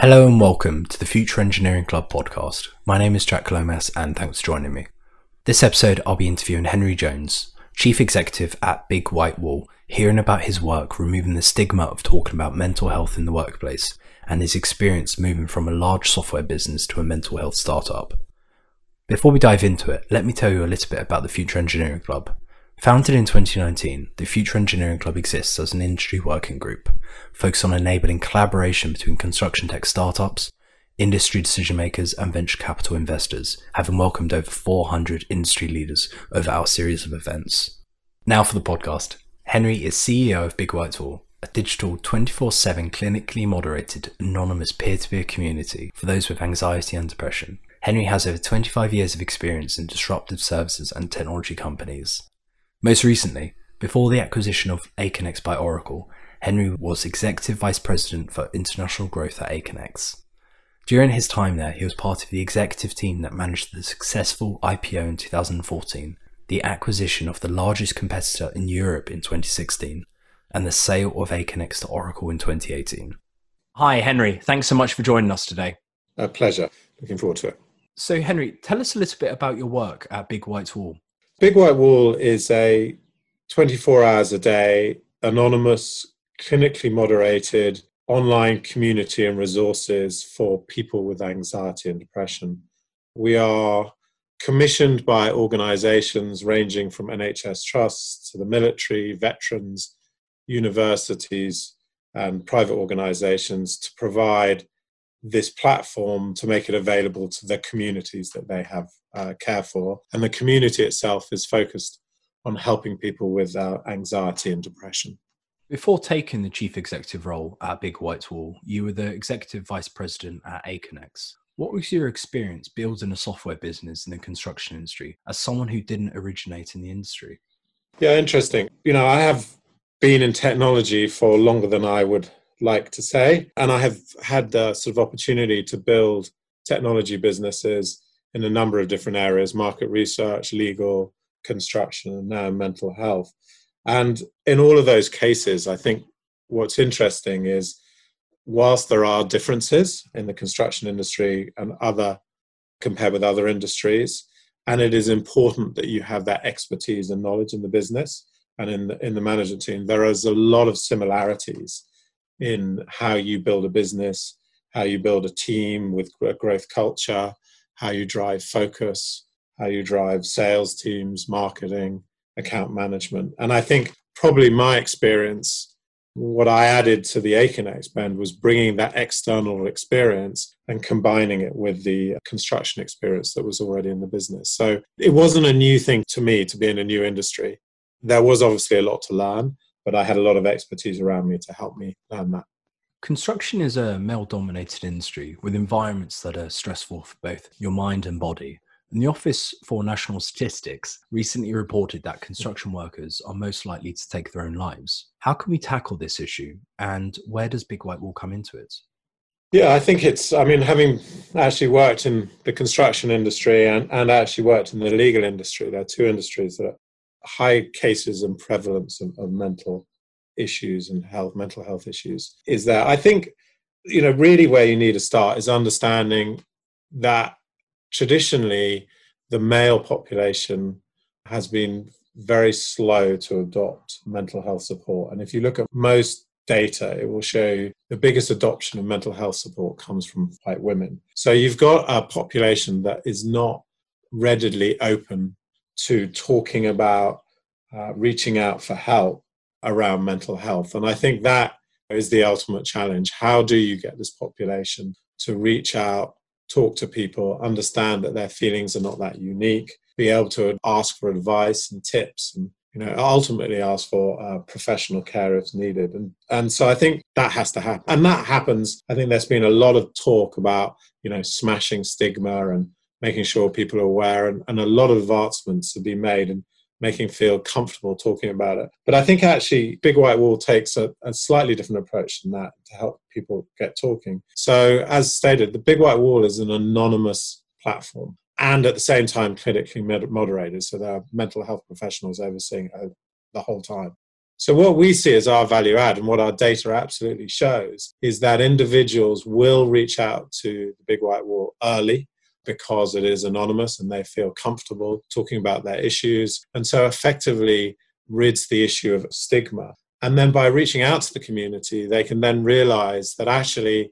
Hello and welcome to the Future Engineering Club podcast. My name is Jack Lomas and thanks for joining me. This episode, I'll be interviewing Henry Jones, Chief Executive at Big White Wall, hearing about his work removing the stigma of talking about mental health in the workplace and his experience moving from a large software business to a mental health startup. Before we dive into it, let me tell you a little bit about the Future Engineering Club. Founded in 2019, the Future Engineering Club exists as an industry working group focused on enabling collaboration between construction tech startups, industry decision makers, and venture capital investors, having welcomed over 400 industry leaders over our series of events. Now for the podcast. Henry is CEO of Big White Wall, a digital 24 7 clinically moderated, anonymous peer to peer community for those with anxiety and depression. Henry has over 25 years of experience in disruptive services and technology companies. Most recently, before the acquisition of Aconex by Oracle, Henry was Executive Vice President for International Growth at Aconex. During his time there, he was part of the executive team that managed the successful IPO in 2014, the acquisition of the largest competitor in Europe in 2016, and the sale of Aconex to Oracle in 2018. Hi, Henry. Thanks so much for joining us today. A pleasure. Looking forward to it. So, Henry, tell us a little bit about your work at Big White Wall. Big White Wall is a 24 hours a day, anonymous, clinically moderated online community and resources for people with anxiety and depression. We are commissioned by organizations ranging from NHS trusts to the military, veterans, universities, and private organizations to provide this platform to make it available to the communities that they have uh, care for. And the community itself is focused on helping people with uh, anxiety and depression. Before taking the chief executive role at Big White Wall, you were the executive vice president at Aconex. What was your experience building a software business in the construction industry as someone who didn't originate in the industry? Yeah, interesting. You know, I have been in technology for longer than I would like to say, and I have had the sort of opportunity to build technology businesses in a number of different areas market research, legal, construction, and now mental health. And in all of those cases, I think what's interesting is whilst there are differences in the construction industry and other compared with other industries, and it is important that you have that expertise and knowledge in the business and in the, in the management team, there is a lot of similarities in how you build a business, how you build a team with a growth culture, how you drive focus, how you drive sales teams, marketing, account management. And I think probably my experience, what I added to the Aconex band was bringing that external experience and combining it with the construction experience that was already in the business. So it wasn't a new thing to me to be in a new industry. There was obviously a lot to learn, but I had a lot of expertise around me to help me learn that. Construction is a male dominated industry with environments that are stressful for both your mind and body. And the Office for National Statistics recently reported that construction workers are most likely to take their own lives. How can we tackle this issue and where does Big White Wall come into it? Yeah, I think it's, I mean, having actually worked in the construction industry and, and actually worked in the legal industry, there are two industries that are high cases and prevalence of, of mental issues and health, mental health issues is there. I think, you know, really where you need to start is understanding that traditionally the male population has been very slow to adopt mental health support. And if you look at most data, it will show the biggest adoption of mental health support comes from white women. So you've got a population that is not readily open to talking about uh, reaching out for help around mental health. And I think that is the ultimate challenge. How do you get this population to reach out, talk to people, understand that their feelings are not that unique, be able to ask for advice and tips and you know ultimately ask for uh, professional care if needed and and so i think that has to happen and that happens i think there's been a lot of talk about you know smashing stigma and making sure people are aware and, and a lot of advancements have been made and making feel comfortable talking about it. But I think actually Big White Wall takes a, a, slightly different approach than that to help people get talking. So as stated, the Big White Wall is an anonymous platform and at the same time clinically moderated. So there are mental health professionals overseeing it the whole time. So, what we see as our value add and what our data absolutely shows is that individuals will reach out to the Big White Wall early because it is anonymous and they feel comfortable talking about their issues. And so, effectively, rids the issue of stigma. And then by reaching out to the community, they can then realize that actually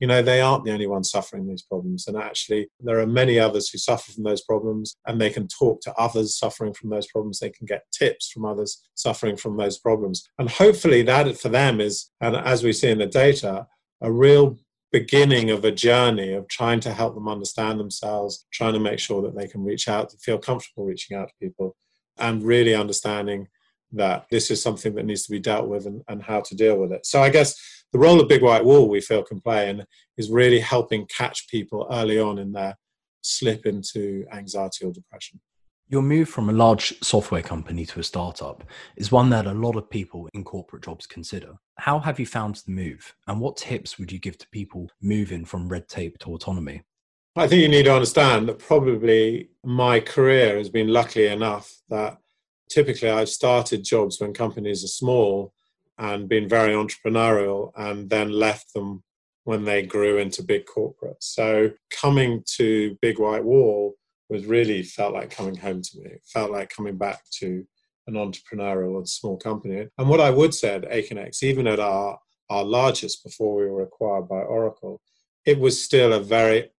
you know, they aren't the only ones suffering these problems. And actually, there are many others who suffer from those problems, and they can talk to others suffering from those problems. They can get tips from others suffering from those problems. And hopefully, that for them is, and as we see in the data, a real beginning of a journey of trying to help them understand themselves, trying to make sure that they can reach out, feel comfortable reaching out to people, and really understanding that this is something that needs to be dealt with and, and how to deal with it. So I guess the role of Big White Wall we feel can play in is really helping catch people early on in their slip into anxiety or depression. Your move from a large software company to a startup is one that a lot of people in corporate jobs consider. How have you found the move, and what tips would you give to people moving from red tape to autonomy? I think you need to understand that probably my career has been lucky enough that typically I've started jobs when companies are small and been very entrepreneurial and then left them when they grew into big corporates. So coming to Big White Wall was really felt like coming home to me. It felt like coming back to an entrepreneurial and small company. And what I would say at Aconex, even at our, our largest before we were acquired by Oracle, it was still a very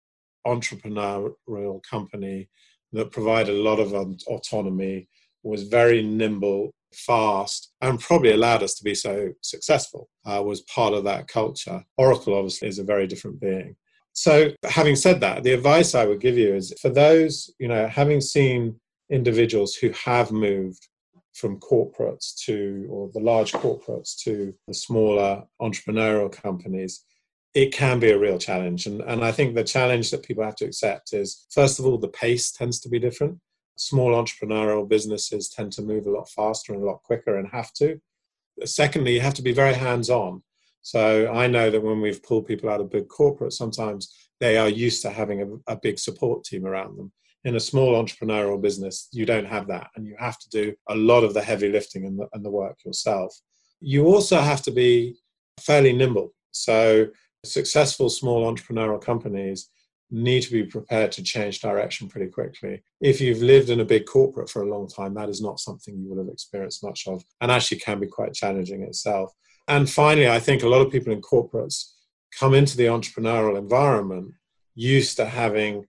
entrepreneurial company that provided a lot of autonomy, was very nimble, fast, and probably allowed us to be so successful, uh, was part of that culture. Oracle obviously is a very different being. So, having said that, the advice I would give you is for those, you know, having seen individuals who have moved from corporates to, or the large corporates to the smaller entrepreneurial companies, it can be a real challenge. And, and I think the challenge that people have to accept is, first of all, the pace tends to be different small entrepreneurial businesses tend to move a lot faster and a lot quicker and have to. Secondly, you have to be very hands on. So I know that when we've pulled people out of big corporates, sometimes they are used to having a, a, big support team around them. In a small entrepreneurial business, you don't have that, and you have to do a lot of the heavy lifting and the, and the work yourself. You also have to be fairly nimble. So, successful small entrepreneurial companies need to be prepared to change direction pretty quickly. If you've lived in a big corporate for a long time, that is not something you will have experienced much of, and actually can be quite challenging itself. And finally, I think a lot of people in corporates come into the entrepreneurial environment used to having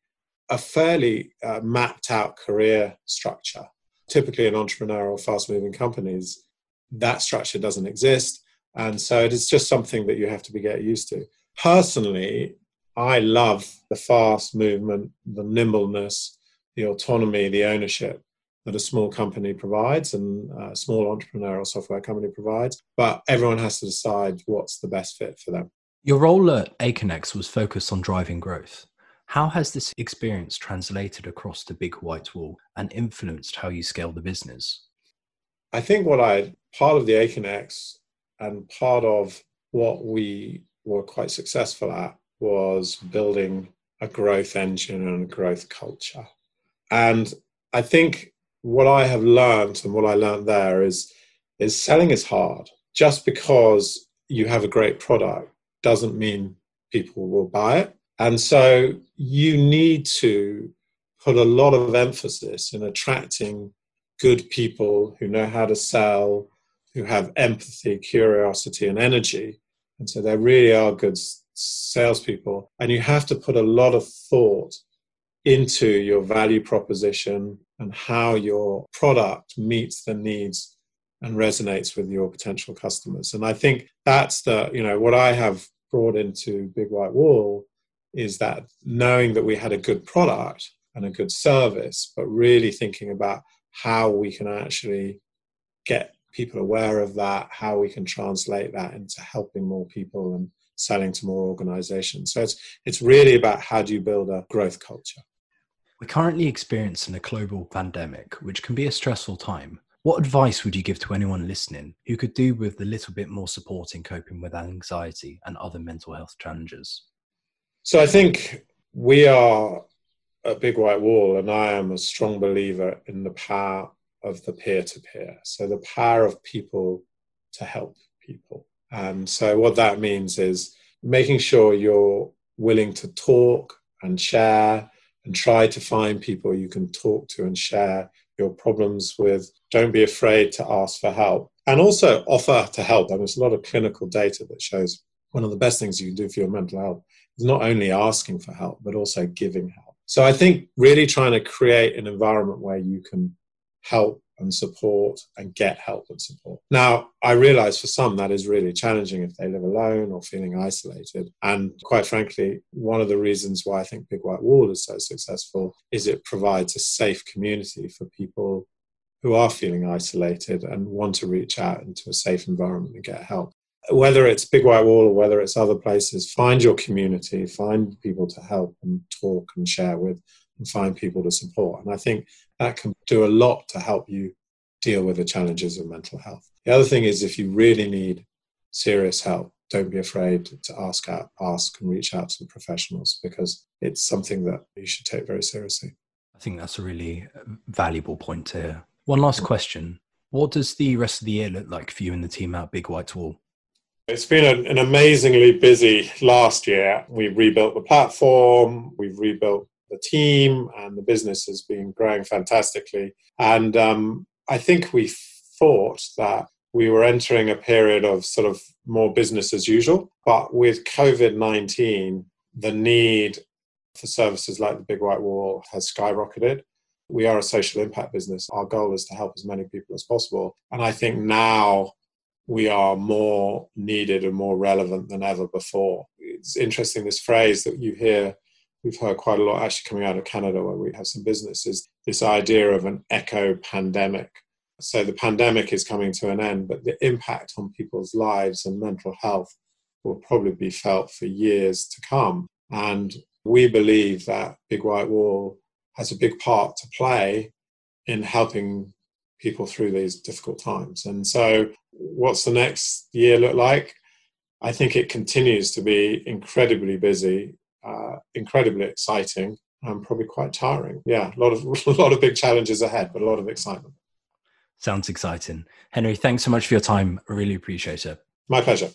a fairly uh, mapped out career structure. Typically, in entrepreneurial, fast moving companies, that structure doesn't exist. And so it is just something that you have to be get used to. Personally, I love the fast movement, the nimbleness, the autonomy, the ownership that a small company provides and a small entrepreneurial software company provides. But everyone has to decide what's the best fit for them. Your role at Aconex was focused on driving growth. How has this experience translated across the big white wall and influenced how you scale the business? I think what I, part of the Aconex and part of what we were quite successful at was building a growth engine and a growth culture. And I think what I have learned and what I learned there is is selling is hard. Just because you have a great product doesn't mean people will buy it. And so you need to put a lot of emphasis in attracting good people who know how to sell, who have empathy, curiosity, and energy. And so there really are good salespeople, and you have to put a lot of thought into your value proposition and how your product meets the needs and resonates with your potential customers. And I think that's the, you know, what I have brought into Big White Wall is that knowing that we had a good product and a good service, but really thinking about how we can actually get people aware of that, how we can translate that into helping more people and selling to more organizations. So it's it's really about how do you build a growth culture. We're currently experiencing a global pandemic, which can be a stressful time. What advice would you give to anyone listening who could do with a little bit more support in coping with anxiety and other mental health challenges? So I think we are a big white wall, and I am a strong believer in the power of the peer to peer. So the power of people to help people. And so, what that means is making sure you're willing to talk and share and try to find people you can talk to and share your problems with. Don't be afraid to ask for help and also offer to help. And there's a lot of clinical data that shows one of the best things you can do for your mental health is not only asking for help, but also giving help. So I think really trying to create an environment where you can help and support and get help and support. Now, I realize for some that is really challenging if they live alone or feeling isolated. And quite frankly, one of the reasons why I think Big White Wall is so successful is it provides a safe community for people who are feeling isolated and want to reach out into a safe environment and get help. Whether it's Big White Wall or whether it's other places, find your community, find people to help and talk and share with and find people to support. And I think that can do a lot to help you deal with the challenges of mental health. The other thing is if you really need serious help, don't be afraid to ask out, ask and reach out to the professionals because it's something that you should take very seriously. I think that's a really uh, valuable point to hear. One last question. What does the rest of the year look like for you and the team at Big White Wall? It's been an amazingly busy last year. We've rebuilt the platform, we've rebuilt the team and the business has been growing fantastically. And um, I think we thought that we were entering a period of sort of more business as usual. But with COVID 19, the need for services like the Big White Wall has skyrocketed. We are a social impact business. Our goal is to help as many people as possible. And I think now we are more needed and more relevant than ever before. It's interesting, this phrase that you hear we've heard quite a lot actually coming out of Canada where we have some businesses, this idea of an echo pandemic. So the pandemic is coming to an end, but the impact on people's lives and mental health will probably be felt for years to come. And we believe that Big White Wall has a big part to play in helping people through these difficult times. And so, what's the next year look like? I think it continues to be incredibly busy uh, incredibly exciting and probably quite tiring. Yeah, a lot of a lot of big challenges ahead, but a lot of excitement. Sounds exciting. Henry, thanks so much for your time. I really appreciate it. My pleasure.